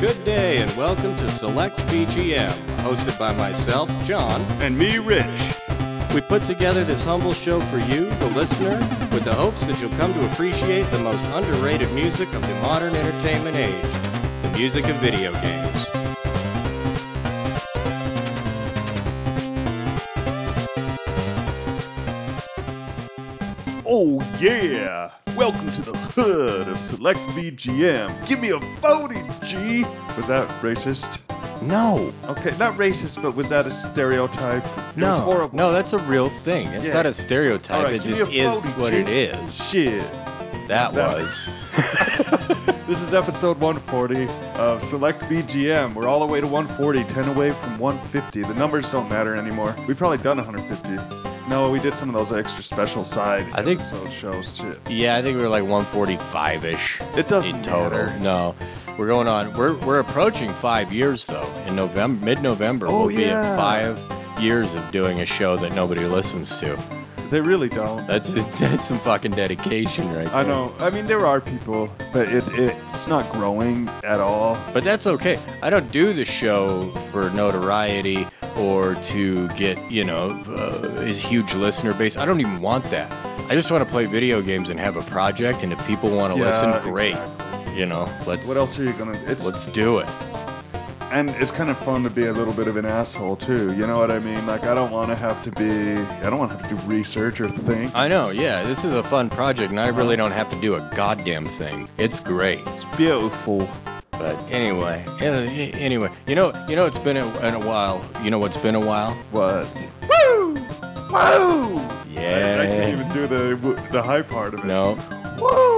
Good day and welcome to Select VGM, hosted by myself, John. And me, Rich. We put together this humble show for you, the listener, with the hopes that you'll come to appreciate the most underrated music of the modern entertainment age the music of video games. Oh, yeah. Welcome to the hood of Select VGM. Give me a voting, G. Was that racist? No, Okay, not racist, but was that a stereotype? It no, was horrible. no, that's a real thing. It's Yeah. not a stereotype. It give just me a is what G. it is. Shit. That That- was. This is episode 140 of Select VGM. We're all the way to 140, 10 away from 150. The numbers don't matter anymore. We've probably done 150. No, we did some of those extra special side I think- episode shows. Shit. Yeah, I think we were like 145 ish. It doesn't in total. matter. No, we're going on. We're we're approaching five years though. In November, mid-November, Oh, we'll be at five years of doing a show that nobody listens to. They really don't. That's that's some fucking dedication right I there. know. I mean, there are people, but it, it it's not growing at all. But that's okay. I don't do the show for notoriety or to get, you know, uh, a huge listener base. I don't even want that. I just want to play video games and have a project. And if people want to Yeah, listen, great. exactly. You know, let's What else are you gonna? It's let's do it. and it's kind of fun to be a little bit of an asshole too. You know what I mean? Like I don't want to have to be. I don't want to have to do research or think. I know, yeah. This is a fun project, and I really don't have to do a goddamn thing. It's great. It's beautiful. But anyway, anyway, you know, you know, it's been a, in a while. You know what's been a while? What? Woo! Woo! Yeah. I, I can't even do the the high part of it. No! Woo!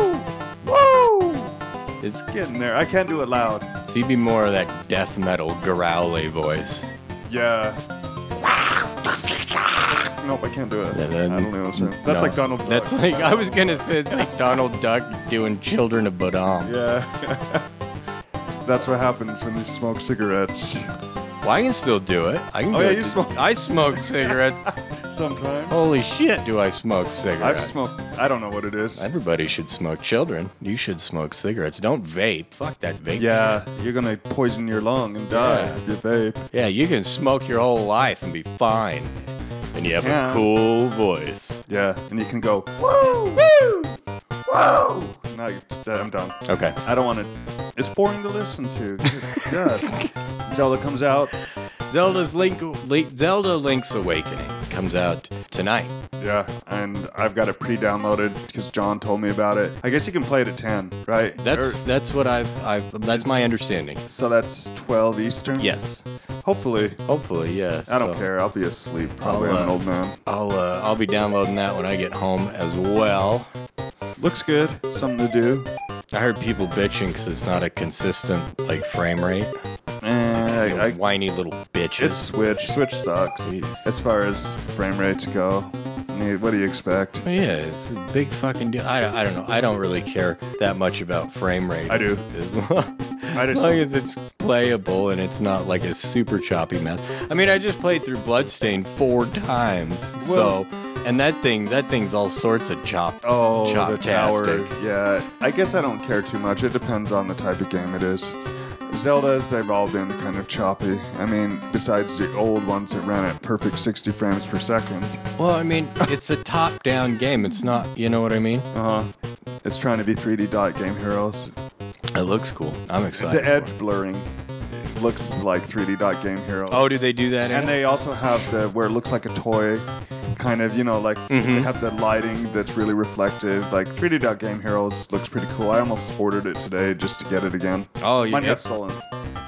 It's Getting there. I can't do it loud. so you'd be more of that death metal growly voice. Yeah. Nope, I can't do it. Then- I don't know. What I'm saying. That's No. like Donald Duck. That's like I was gonna say it's like Donald Duck doing Children of Bodom. Yeah. That's what happens when you smoke cigarettes. Well, I can still do it. I can. Oh, do yeah, it. you smoke- I smoke cigarettes. Sometimes. Holy shit, do I smoke cigarettes? I've smoked. I don't know what it is. Everybody should smoke. Children, you should smoke cigarettes. Don't vape. Fuck that vape. Yeah, you're gonna poison your lung and die Yeah. if you vape. Yeah, you can smoke your whole life and be fine. And you have Yeah. a cool voice. Yeah, and you can go woo woo woo. No, I'm done. Okay. I don't want to. It's boring to listen to. God. Zelda comes out. Zelda's Link, Link Zelda Link's Awakening comes out tonight. Yeah, and I've got it pre-downloaded because John told me about it. I guess you can play it at 10, right? That's Or- that's what I've I've that's my understanding. so that's 12 Eastern. Yes. Hopefully. Hopefully, yes. I don't So care. I'll be asleep. Probably. I'll, I'm an uh, old man. I'll uh, I'll be downloading that when I get home as well. Looks good. Something to do. I heard people bitching because it's not a consistent like frame rate. Eh, You I, I, whiny little bitches. it's Switch. Switch sucks. Jeez. As far as frame rates go. Mean, what do you expect? Yeah, it's a big fucking deal. I, I don't know. I don't really care that much about frame rate. I do. As, as long, I as long as it's playable and it's not like a super choppy mess. I mean, I just played through Bloodstain four times. Well- so, and that thing, that thing's all sorts of chop. Oh, the tower. Yeah, I guess I don't care too much. It depends on the type of game it is. Zeldas, they've all been kind of choppy. I mean, besides the old ones that ran at perfect 60 frames per second. Well, I mean, it's a top-down game. It's not. You know what I mean? Uh huh. It's trying to be 3D dot game heroes. It looks cool. I'm excited. The edge blurring looks like 3D dot game heroes. Oh, do they do that? And they also have the where it looks like a toy, kind of, you know, like they Mhm. have the lighting that's really reflective. Like 3D Dot Game Heroes looks pretty cool. I almost ordered it today just to get it again. Oh, you Mine got stolen,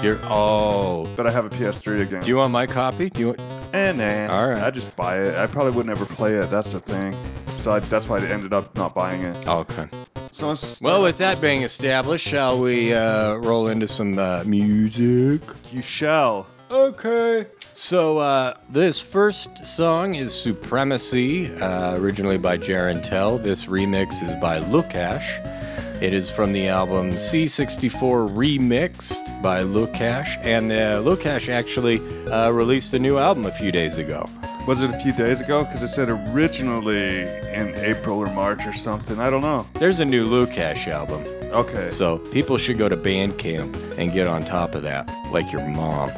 you're. Oh, but I have a PS3 again. do you want my copy? Do you want? Eh, nah. All right. I just buy it. I probably would never play it. That's the thing. So I, that's why I ended up not buying it. Oh, okay. So it's, Well, with that being established, shall we uh, roll into some uh, music? you shall. Okay. So uh, this first song is Supremacy, uh, originally by Jeroen Tel. This remix is by LukHash. It is from the album C64 Remixed by LukHash, and uh, LukHash actually uh, released a new album a few days ago. Was it a few days ago? Because it said originally in April or March or something. I don't know. There's a new LukHash album. Okay. So people should go to Bandcamp and get on top of that, like your mom.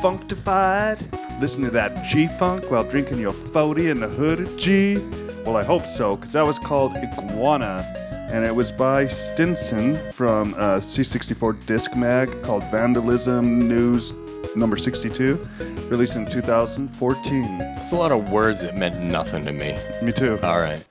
Functified? Listen to that G Funk while drinking your 40 in the hood of G? Well, I hope so, because that was called Iguana, and it was by Stinson from uh, C64 Disc Mag called Vandalism News number 62, released in 2014. It's a lot of words that meant nothing to me. Me too. All right.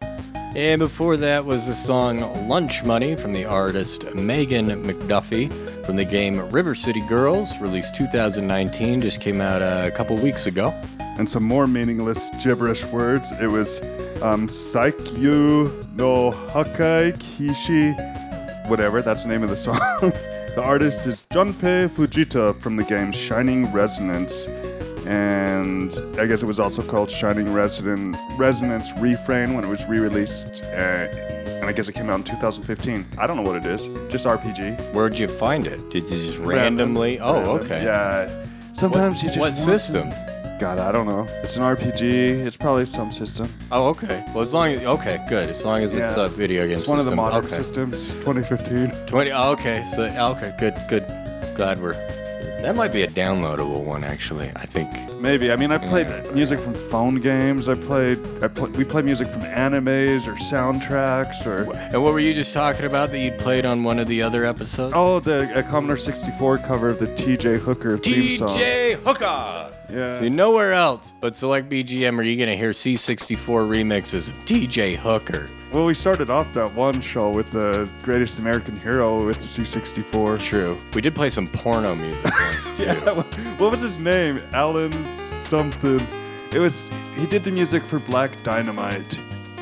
And before that was the song Lunch Money from the artist Megan McDuffie from the game River City Girls, released 2019, just came out a couple weeks ago. and some more meaningless gibberish words. It was um, Saikyu no Hakai Kishi, whatever, that's the name of the song. the artist is Junpei Fujita from the game Shining Resonance. And I guess it was also called Shining Resonance, Resonance Refrain when it was re released. Uh, and I guess it came out in 2015. I don't know what it is, just RPG. Where'd you find it? Did you just Random. randomly? Oh, Random. okay. Yeah. Sometimes you just. What system? to- God, I don't know. It's an RPG. It's probably some system. Oh, okay. Well, as long as okay, good. As long as it's a video game It's one of the modern okay. systems, 2015. Twenty. Oh, okay. So okay, good, good. Glad we're. That might be a downloadable one, actually. I think. Maybe. I mean, I played Yeah. music from phone games. I played. I we played music from animes or soundtracks or. And what were you just talking about that you'd played on one of the other episodes? Oh, the Commodore 64 cover of the TJ Hooker theme song. DJ Hooker. Yeah. See, nowhere else but Select VGM are you gonna hear C64 remixes of DJ Hooker. Well, we started off that one show with the Greatest American Hero with C64. True. We did play some porno music once too. Yeah. What was his name? Alan something. It was. He did the music for Black Dynamite.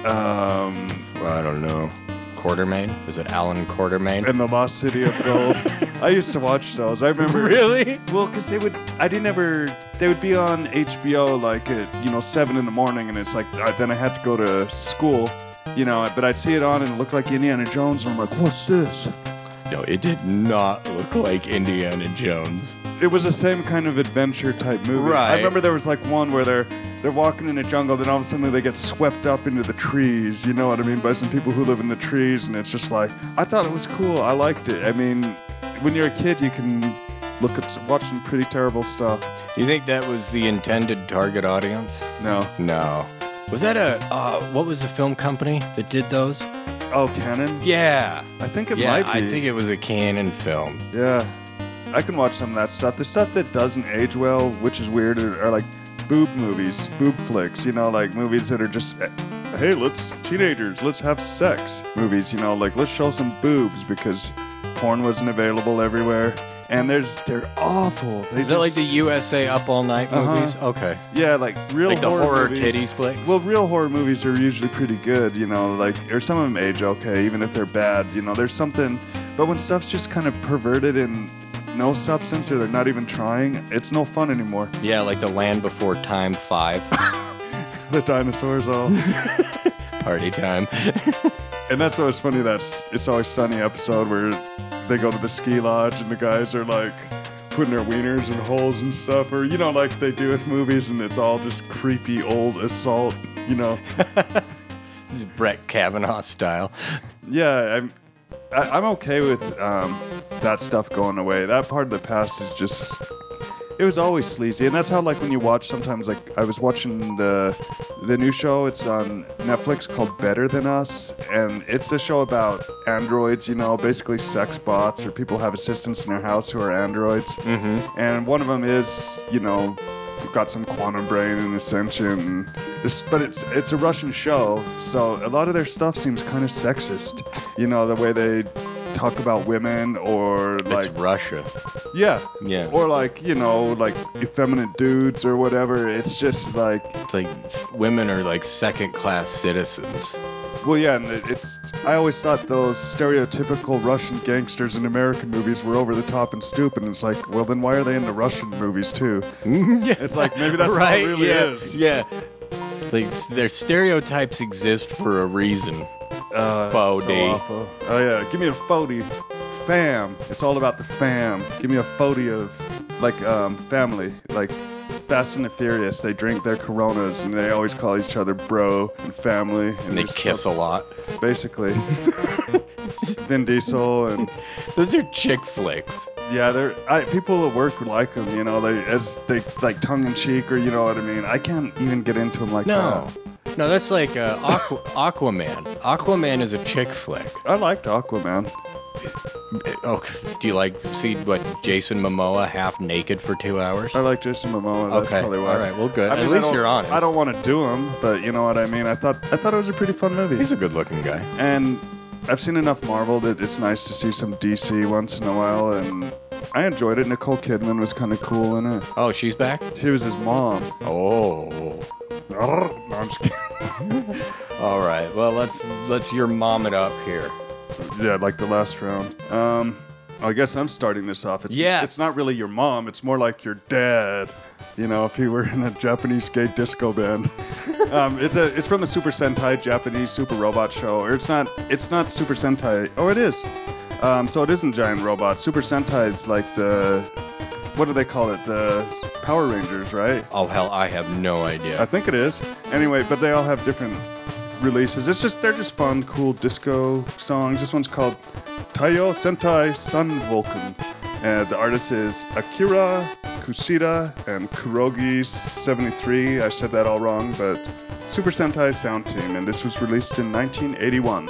Um, Well, I don't know. Quatermain? Was it Alan Quartermain? and the Lost City of Gold. I used to watch those. I remember. really? Well, because they would, I didn't ever, they would be on HBO like at, you know, 7 in the morning, and it's like, I, then I had to go to school, you know, but I'd see it on and it looked like Indiana Jones, and I'm like, what's this? No, it did not look like Indiana Jones. It was the same kind of adventure type movie. Right. I remember there was like one where they're, they're walking in a jungle, then all of a sudden they get swept up into the trees, you know what I mean, by some people who live in the trees, and it's just like, I thought it was cool. I liked it. I mean, when you're a kid, you can look at, watch some pretty terrible stuff. Do you think that was the intended target audience? No. No. Was that a uh, what was the film company that did those? Oh, Cannon? Yeah. I think it yeah, might be. I think it was a Cannon film. Yeah, I can watch some of that stuff. The stuff that doesn't age well, which is weird, are, are like boob movies, boob flicks. You know, like movies that are just, eh, hey, let's teenagers, let's have sex. Movies, you know, like let's show some boobs because porn wasn't available everywhere. And there's, they're awful. They Is that like the USA Up All Night Uh-huh. movies? Okay. Yeah, like real Like the horror, horror movies. titties flicks? Well, real horror movies are usually pretty good, you know, like or some of them age okay, even if they're bad. You know, there's something, but when stuff's just kind of perverted and no substance, or they're not even trying, it's no fun anymore. Yeah, like the Land Before Time 5 The dinosaurs all, party time. and that's what's funny. That's it's always sunny episode where they go to the ski lodge and the guys are like putting their wieners in holes and stuff, or you know, like they do with movies, and it's all just creepy old assault. You know. this is Brett Kavanaugh style. Yeah, I'm I, I'm okay with um, that stuff going away. That part of the past is just it was always sleazy, and that's how like when you watch sometimes like I was watching the the new show. It's on Netflix called Better Than Us, and it's a show about androids. You know, basically sex bots or people have assistants in their house who are androids. Mm-hmm. And one of them is you know got some quantum brain and ascension. This, but it's it's a Russian show, so a lot of their stuff seems kind of sexist. You know, the way they talk about women or It's like Russia. yeah, Yeah. or like you know like effeminate dudes or whatever. It's just like It's like women are like second class citizens. well, yeah, and it- it's. I always thought those stereotypical Russian gangsters in American movies were over the top and stupid. And it's like, well, then why are they in the Russian movies too? yeah. It's like maybe that's right. all it really yeah. is. Yeah. It's like s- their stereotypes exist for a reason. Uh, so. Oh yeah, give me a phody. Fam. It's all about the fam. Give me a phody of like um, family, like Fast and the Furious. They drink their Coronas and they always call each other bro and family. And, And they kiss a lot. Basically. Vin Diesel and Those are chick flicks. yeah, they're I, people at work like them. You know, they as they like tongue in cheek or you know what I mean. I can't even get into them like No. that. No, that's like uh, Aqu- Aquaman. Aquaman is a chick flick. I liked Aquaman. Okay. Do you like see what Jason Momoa half naked for two hours? I like Jason Momoa. That's Okay, probably why. all right, well, good. I At mean, I least don't- you're honest. I don't want to do him, but you know what I mean. I thought I thought it was a pretty fun movie. He's a good looking guy. and I've seen enough Marvel that it's nice to see some DC once in a while, and I enjoyed it. Nicole Kidman was kind of cool in it. Oh, she's back? She was his mom. Oh. No, I'm just kidding. All right. Well, let's let's your mom it up here. yeah, like the last round. Um, I guess I'm starting this off. It's, Yes. It's not really your mom. It's more like your dad. You know, if he were in a Japanese gay disco band. um, it's a. It's from the Super Sentai Japanese Super Robot show. Or it's not. It's not Super Sentai. Oh, it is. Um, so it isn't giant robots. Super Sentai is like the. What do they call it? The Power Rangers, right? Oh hell, I have no idea. I think it is. Anyway, but they all have different releases. It's just they're just fun, cool disco songs. This one's called Taiyo Sentai Sun Vulcan. And the artist is Akira Kushida and Koorogi '73. I said that all wrong, but Super Sentai Sound Team. And this was released in 1981.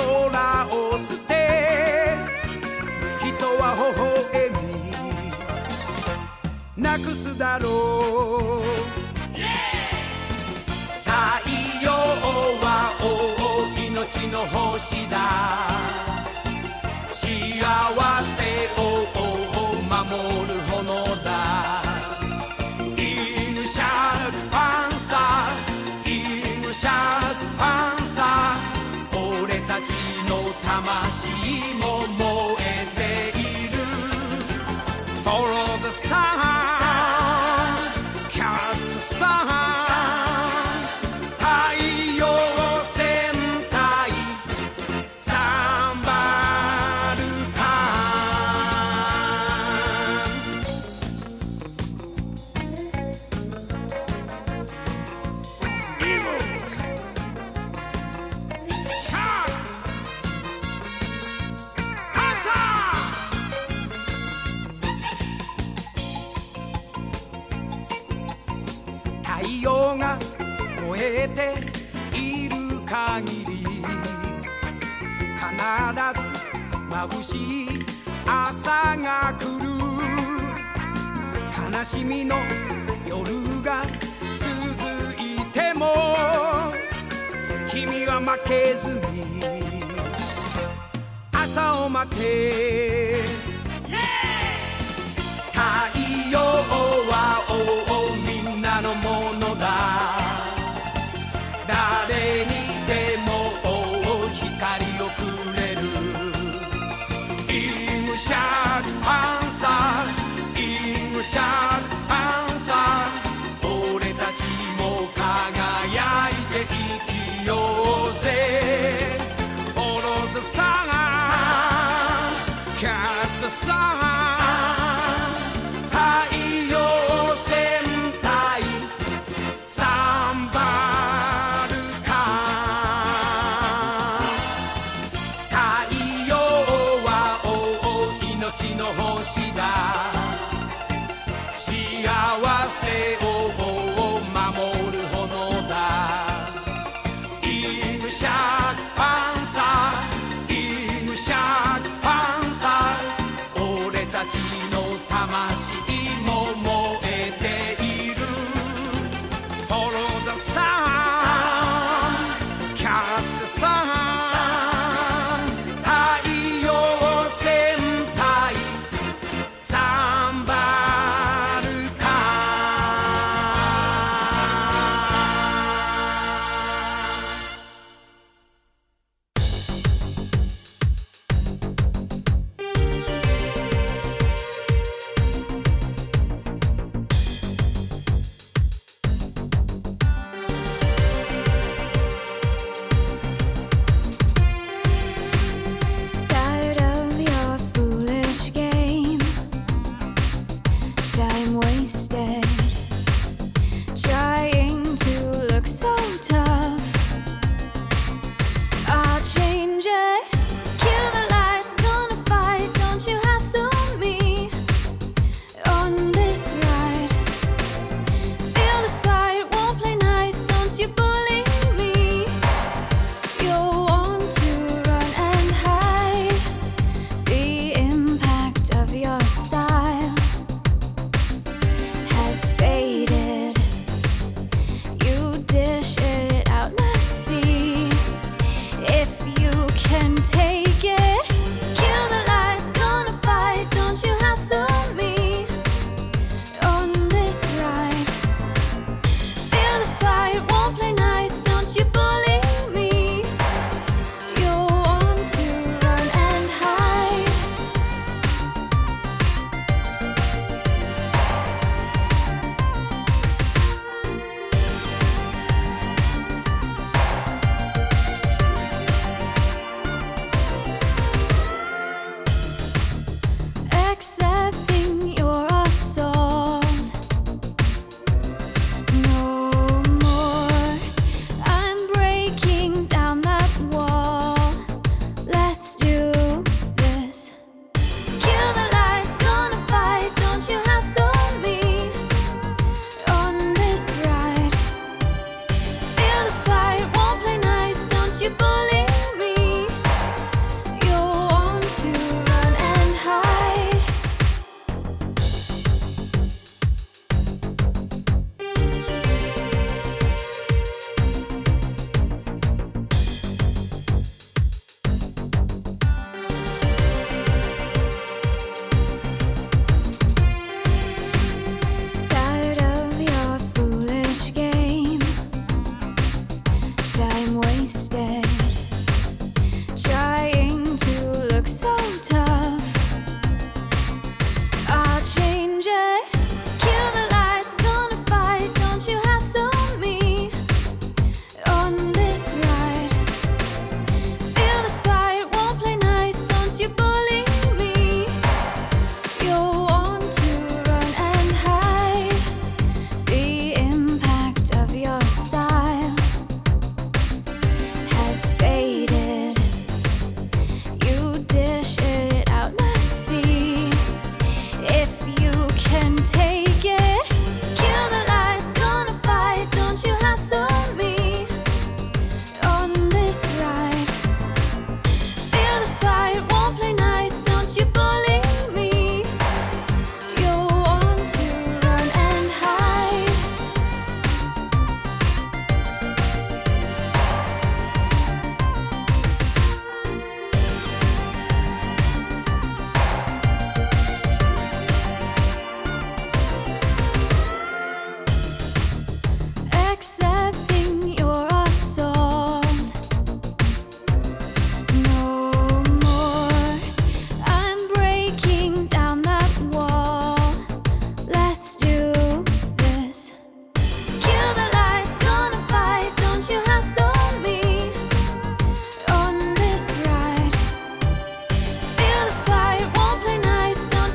空を捨て人は微笑みなくすだろう。太陽は大命の星だ。幸せを守る炎。魂もも太陽が燃えている限り必ず眩しい朝が来る悲しみの夜が続いても君は負けずに朝を待て太陽はものだ。誰にでも光をくれる。イングシャークパンサーイングシャーク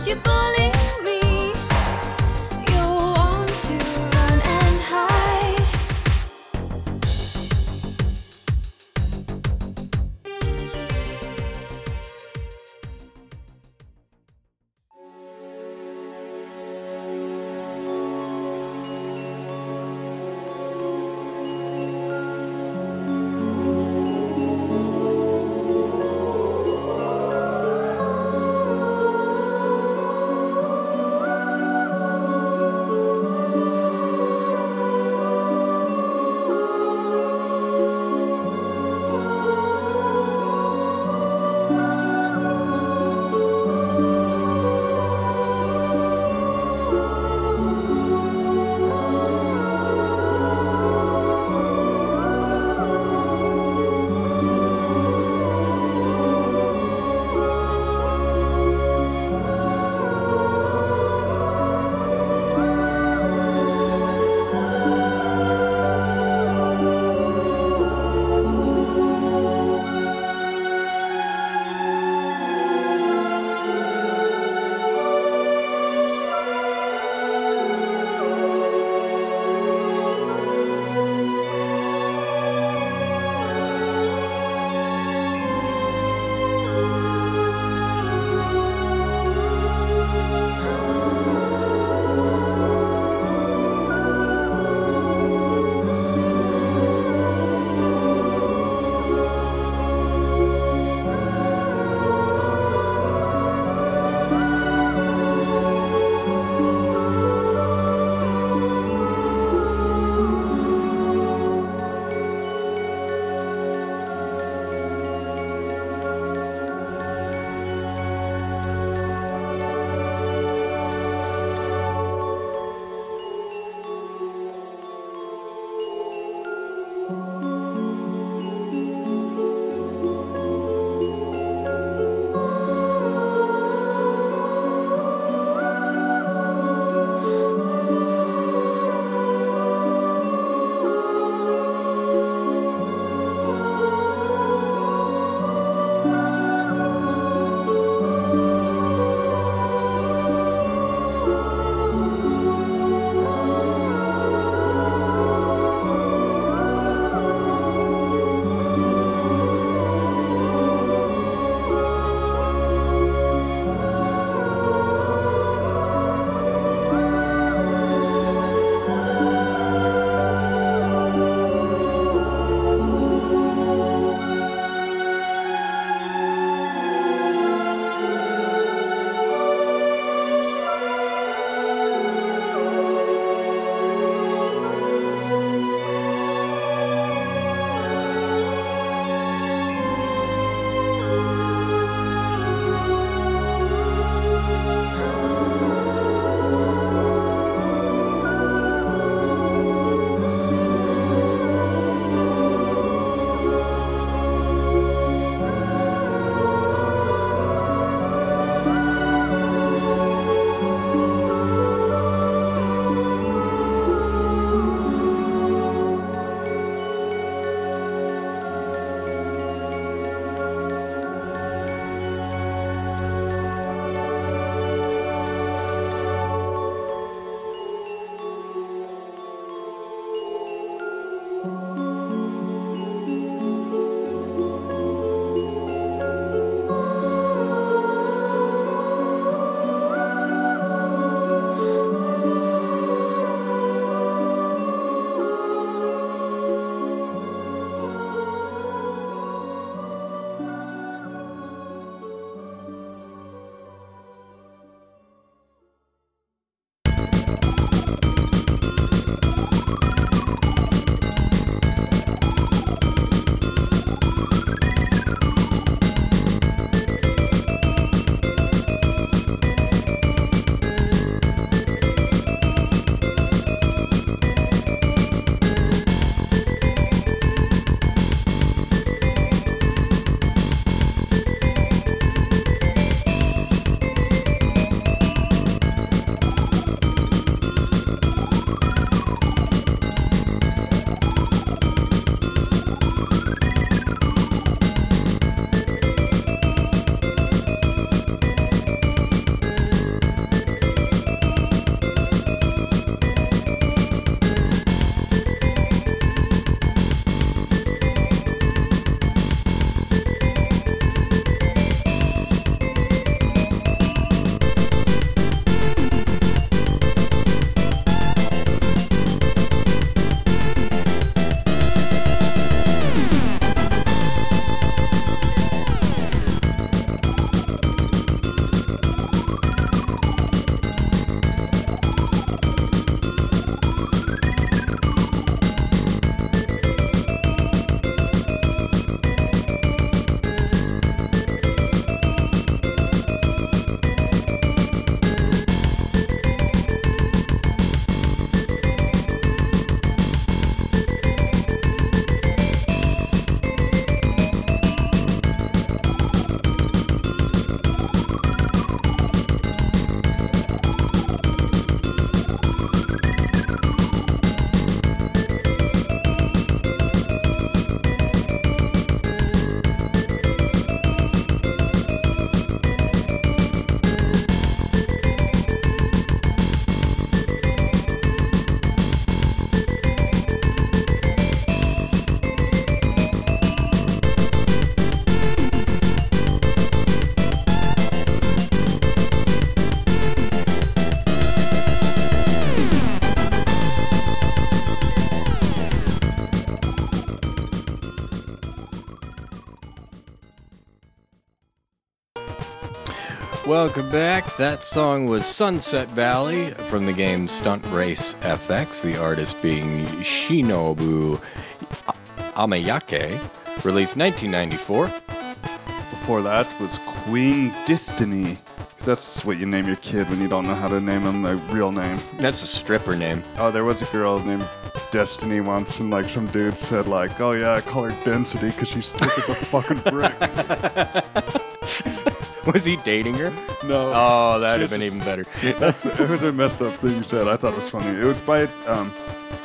you bully Welcome back. That song was Sunset Valley from the game Stunt Race FX, the artist being Shinobu Amayake, released 1994. Before that was Queen Destiny. 'Cause that's what you name your kid when you don't know how to name him a real name. That's a stripper name. Oh, there was a girl named Destiny once, and like some dude said, like, "Oh yeah, I call her Density because she's thick as a fucking brick." Was he dating her? No. Oh, that'd have been Jesus. even better. That's it was a messed up thing you said. I thought it was funny. It was by um,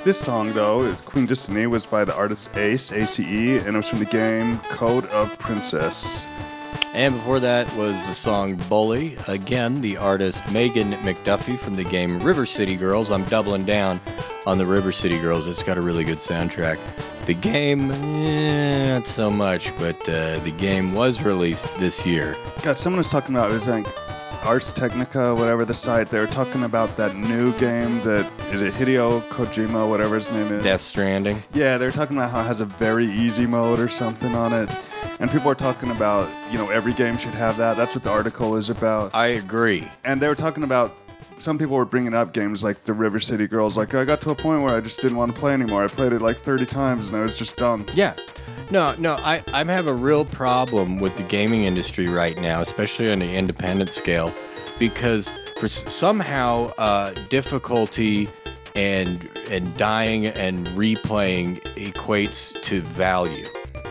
this song though is Queen Destiny was by the artist Ace A C E, and it was from the game Code of Princess. And before that was the song Bully. Again, the artist Megan McDuffee from the game River City Girls. I'm doubling down on the River City Girls. It's got a really good soundtrack. The game, eh, not so much, but uh, the game was released this year. God, someone was talking about it was like Ars Technica, whatever the site. They were talking about that new game that is it Hideo Kojima, whatever his name is. Death Stranding. Yeah, they were talking about how it has a very easy mode or something on it. And people are talking about, you know, every game should have that. That's what the article is about. I agree. and they were talking about some people were bringing up games like the River City Girls. Like I got to a point where I just didn't want to play anymore. I played it like 30 times and I was just done. Yeah. No, no, I, I have a real problem with the gaming industry right now, especially on the independent scale, because for somehow uh, difficulty and and dying and replaying equates to value,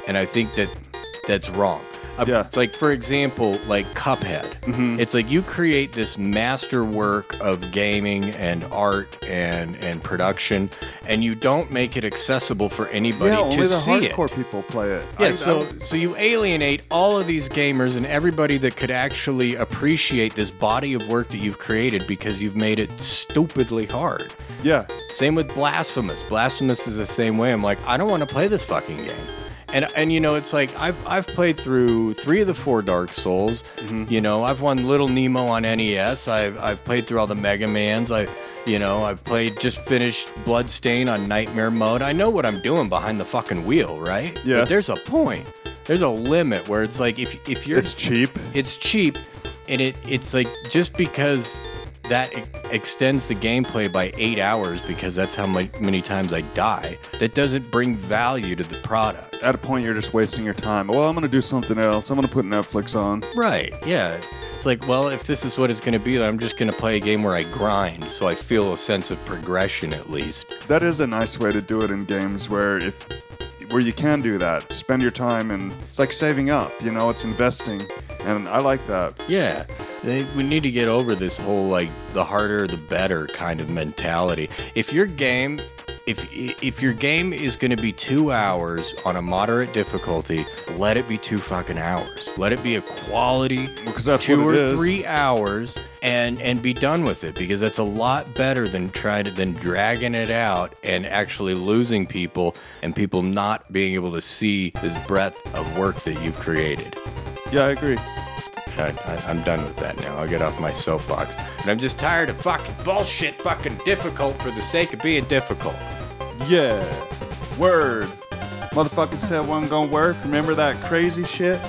and I think that that's wrong. Uh, Yeah. Like for example, like Cuphead. It's like you create this masterwork of gaming and art and and production, and you don't make it accessible for anybody yeah, to only the see it. hardcore people play it. Yeah, I- so I- so you alienate all of these gamers and everybody that could actually appreciate this body of work that you've created because you've made it stupidly hard. yeah, Same with Blasphemous. Blasphemous is the same way. I'm like, I don't want to play this fucking game. And and you know, it's like I've I've played through three of the four Dark Souls. Mm-hmm. You know, I've won Little Nemo on NES. I've I've played through all the Mega Mans. I you know, I've played just finished Bloodstain on Nightmare mode. I know what I'm doing behind the fucking wheel, right? Yeah. But there's a point. There's a limit where it's like if if you're it's cheap. it's cheap and it it's like just because that e- extends the gameplay by eight hours because that's how many times I die. That doesn't bring value to the product. At a point, you're just wasting your time. Well, I'm gonna do something else. I'm gonna put Netflix on. Right? Yeah. It's like, well, if this is what it's going to be, then I'm just going to play a game where I grind, so I feel a sense of progression at least. That is a nice way to do it in games where if where you can do that, spend your time and it's like saving up. You know, it's investing, and I like that. Yeah, they, we need to get over this whole like the harder the better kind of mentality. If your game, if if your game is going to be two hours on a moderate difficulty, let it be two fucking hours. Let it be a quality Well, 'cause that's two what it or is. three hours, and and be done with it because that's a lot better than trying to than dragging it out and actually losing people and people not being able to see this breadth of work that you've created. Yeah, I agree. I, I, I'm done with that now. I'll get off my soapbox. And I'm just tired of fucking bullshit, fucking difficult for the sake of being difficult. Yeah. Word. Motherfucker said wasn't gonna work. Remember that crazy shit?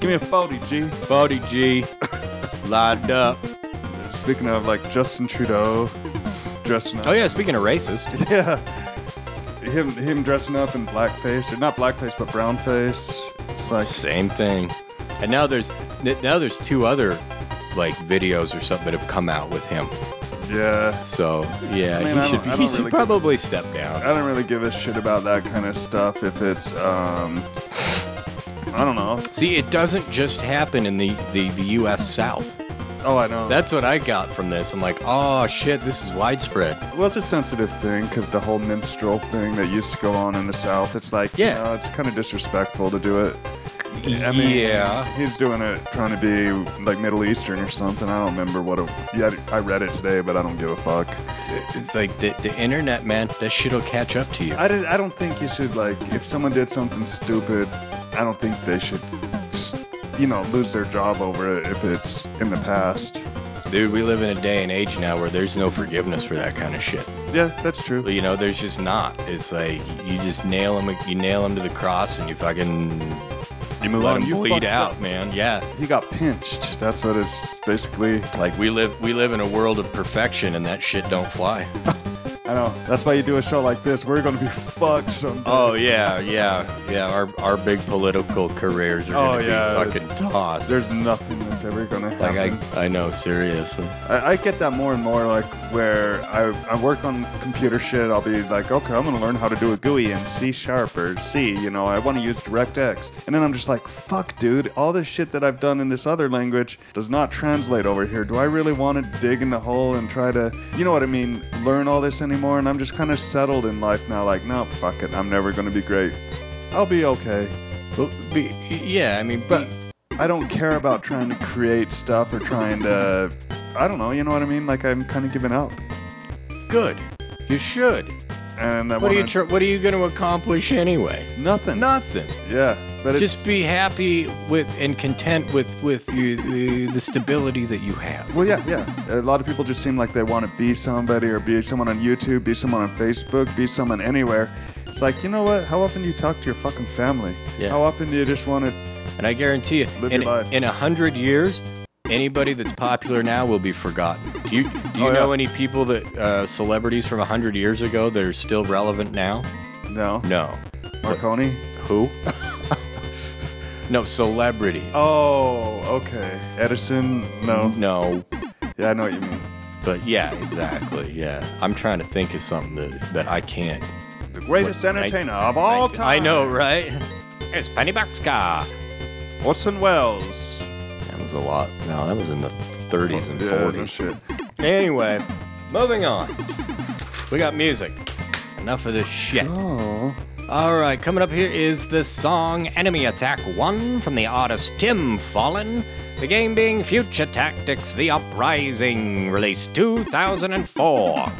Give me a 40, G. 40G, lined up. Speaking of like Justin Trudeau dressing up. Oh, yeah, speaking of racist. Yeah. Him him dressing up in blackface, or not blackface, but brownface. It's like Same thing. And now there's now there's two other like videos or something that have come out with him. yeah. So yeah, I mean, he should don't- he should really give probably step down. I don't really give a shit about that kind of stuff if it's um I don't know. See, it doesn't just happen in the, the, the U.S. South. Oh, I know. That's what I got from this. I'm like, oh shit, this is widespread. well, it's a sensitive thing because the whole minstrel thing that used to go on in the South. It's like, Yeah. you know, it's kind of disrespectful to do it. I mean, yeah. he's doing it trying to be like Middle Eastern or something. I don't remember what it. Yeah, I read it today, but I don't give a fuck. It's like the, the internet, man. That shit'll catch up to you. I, did, I don't think you should like if someone did something stupid. I don't think they should, s- you know, lose their job over it if it's in the past. Dude, we live in a day and age now where there's no forgiveness for that kind of shit. Yeah, that's true. You know, there's just not. It's like you just nail them, you nail them to the cross, and you fucking You move let on. him You bleed out, up. man. Yeah. He got pinched. That's what it's basically. Like we live we live in a world of perfection and that shit don't fly. I know. That's why you do a show like this. We're gonna be fucked someday. Oh yeah, yeah, yeah. Our our big political careers are Oh, gonna yeah. be fucking tossed. There's nothing that's ever gonna like. I I know seriously. I, I get that more and more, like where I, I work on computer shit. I'll be like, okay, I'm gonna learn how to do a GUI in C sharp or C. You know, I want to use DirectX, and then I'm just like, fuck, dude, all this shit that I've done in this other language does not translate over here. Do I really want to dig in the hole and try to, you know what I mean, learn all this anymore? And I'm just kind of settled in life now. Like, no, fuck it, I'm never gonna be great. I'll be okay. But be, yeah, I mean, But be, I don't care about trying to create stuff or trying to. I don't know. You know what I mean? Like I'm kind of giving up. good. You should. And I What are you wanna- tr- What are you going to accomplish anyway? Nothing. Nothing. Yeah, but it's Just be happy with and content with with you, the the stability that you have. well, yeah, yeah. A lot of people just seem like they want to be somebody or be someone on YouTube, be someone on Facebook, be someone anywhere. It's like you know what? How often do you talk to your fucking family? Yeah. How often do you just want to? And I guarantee you, Live in, in a hundred years, anybody that's popular now will be forgotten. Do you do you Oh, know yeah. any people that uh, celebrities from a hundred years ago that are still relevant now? No. No. Marconi. Who? no, celebrities. Oh, okay. Edison. No. No. Yeah, I know what you mean. But yeah, exactly. Yeah. I'm trying to think of something that, that I can't. The greatest What, entertainer of all I, time. I know, right? It's Penny Boxcar. Orson Welles. That was a lot. No, that was in the 30s and Yeah, 40s. no shit. Anyway, moving on. We got music. Enough of this shit. Oh. All right, coming up here is the song Enemy Attack 1 from the artist Tim Fallen. The game being Future Tactics The Uprising, released 2004.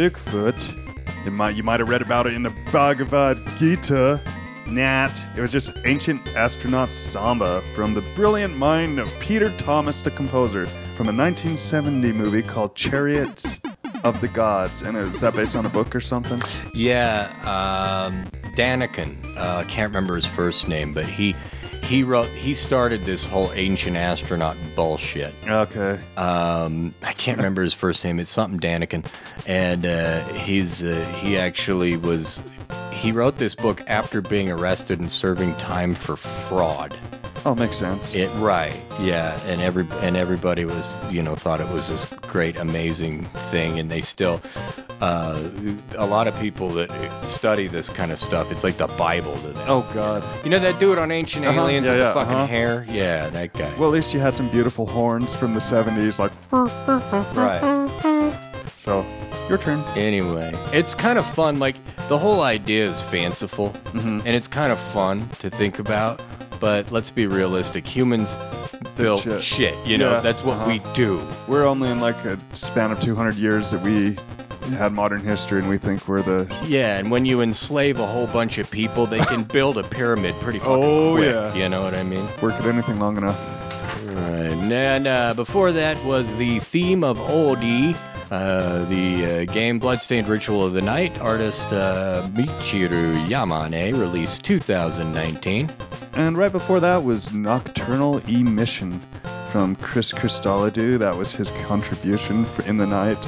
Bigfoot. It might you might have read about it in the Bhagavad Gita. Nat. It was just ancient astronaut samba from the brilliant mind of Peter Thomas, the composer, from a 1970 movie called Chariots of the Gods. And is that based on a book or something? Yeah, um, Daniken. Uh, can't remember his first name, but he he wrote he started this whole ancient astronaut bullshit. Okay. Um, I can't remember his first name. It's something Daniken, and uh, he's uh, he actually was he wrote this book after being arrested and serving time for fraud. Oh, makes sense. It right, yeah, and every and everybody was you know thought it was this great amazing thing, and they still. Uh, a lot of people that study this kind of stuff, it's like the Bible to them. oh God. You know that dude on Ancient Uh-huh, Aliens yeah, with yeah, the fucking uh-huh. hair? Yeah, that guy. Well, at least you had some beautiful horns from the 70s, like. right. So, your turn. Anyway, it's kind of fun. Like the whole idea is fanciful, Mm-hmm. and it's kind of fun to think about. But let's be realistic. Humans build shit. shit. You know, Yeah, that's what uh-huh. we do. We're only in like a span of 200 years that we had modern history, and we think we're the. Yeah, and when you enslave a whole bunch of people, they can build a pyramid pretty fucking Oh, quick. yeah. You know what I mean? Work at anything long enough. Right. And uh, before that was the theme of Oldie, uh, the uh, game Bloodstained Ritual of the Night. Artist uh, Michiru Yamane, released 2019. And right before that was Nocturnal Emission from Chris Christodoulou. That was his contribution for In the Night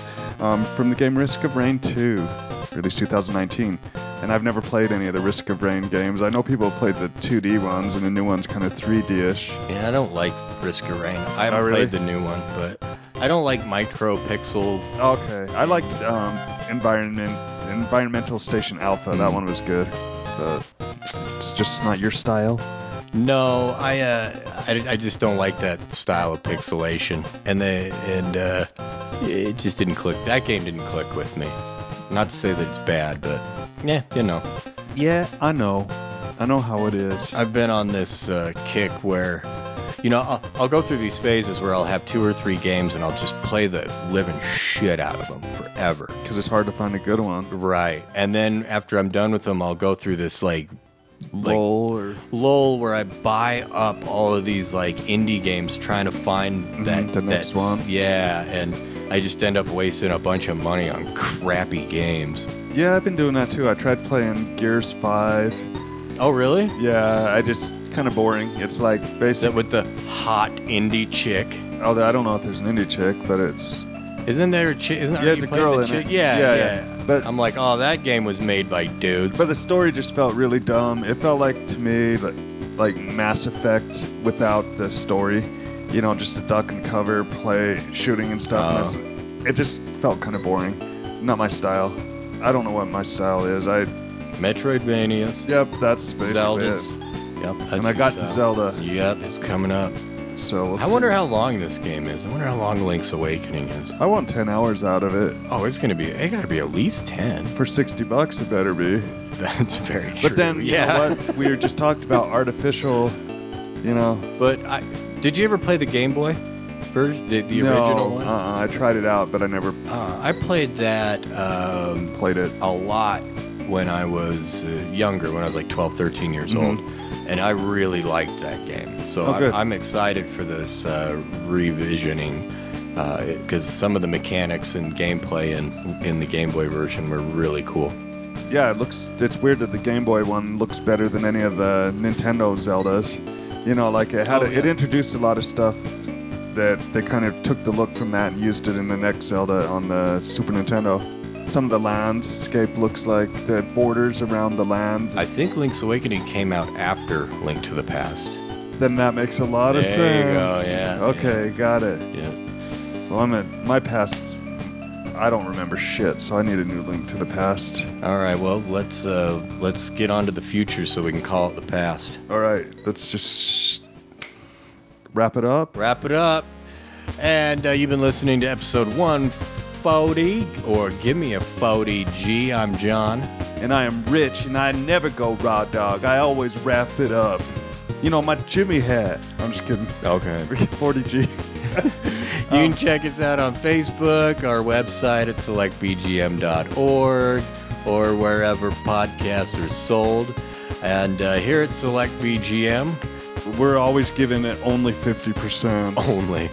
um, from the game Risk of Rain 2. released 2019. And I've never played any of the Risk of Rain games. I know people have played the 2D ones, and the new one's kind of 3D-ish. Yeah, I don't like Risk of Rain. I haven't Oh, really? played the new one, but I don't like micro pixel. Okay, I liked um, Environment Environmental Station Alpha. That Hmm. one was good, but it's just not your style. No, I, uh, I, I just don't like that style of pixelation, and they and uh, it just didn't click. That game didn't click with me. Not to say that it's bad, but yeah, you know. Yeah, I know. I know how it is. I've been on this uh, kick where, you know, I'll, I'll go through these phases where I'll have two or three games and I'll just play the living shit out of them forever. Because it's hard to find a good one. Right. And then after I'm done with them, I'll go through this like like Roll or lull where I buy up all of these like indie games trying to find that Mm-hmm, the next one. Yeah, and I just end up wasting a bunch of money on crappy games. yeah, I've been doing that too. I tried playing Gears Five. Oh, really? Yeah, I just kind of boring. It's like basically. with the hot indie chick? Oh, I don't know if there's an indie chick, but it's Isn't there a chick? Isn't Yeah, it's a girl the in chick? it. Yeah, Yeah, yeah, yeah. But- I'm like, oh, that game was made by dudes. But the story just felt really dumb. It felt like to me like, like Mass Effect without the story. You know, just a duck and cover, play shooting and stuff. and Oh. it's- it just felt kind of boring. Not my style. I don't know what my style is. I Metroidvanias, yep, that's basically Zeldas. it. Yep. And I got. Zelda, Yep, it's coming up. so we'll I see. wonder how long this game is. I wonder how long Link's Awakening is. I want 10 hours out of it. Oh, it's gonna be. It gotta be at least ten. For 60 bucks, it better be. That's very true. But then, you yeah. know what? We were just talked about artificial, you know. But I did you ever play the Game Boy version, the, the no, original one? Uh-uh, I tried it out, but I never Uh, I played that um, played it. a lot when I was uh, younger, when I was like 12, 13 years Mhm. old. And I really liked that game. So Oh. I'm, I'm excited for this uh, revisioning because some of the mechanics and gameplay in, in the Game Boy version were really cool. Yeah, it looks. It's weird that the Game Boy one looks better than any of the Nintendo Zeldas. You know, like it had. Oh, a, It introduced a lot of stuff that they kind of took the look from that and used it in the next Zelda on the Super Nintendo. Some of the landscape looks like the borders around the land. I think Link's Awakening came out after Link to the Past. then that makes a lot of There you go, sense. yeah, Okay, got it. Yeah. Well, I'm at my past. I don't remember shit, so I need a new link to the past. All right. Well, let's uh, let's get on to the future so we can call it the past. All right, let's just wrap it up. wrap it up. And uh, you've been listening to episode 140, or Give Me a 40G. I'm John. And I am rich, and I never go raw dog. I always wrap it up. You know, my Jimmy hat. I'm just kidding. Okay. 40G. You can check us out on Facebook, our website at selectvgm.org, or wherever podcasts are sold. And uh, here at Select VGM, We're always giving it only 50%. only.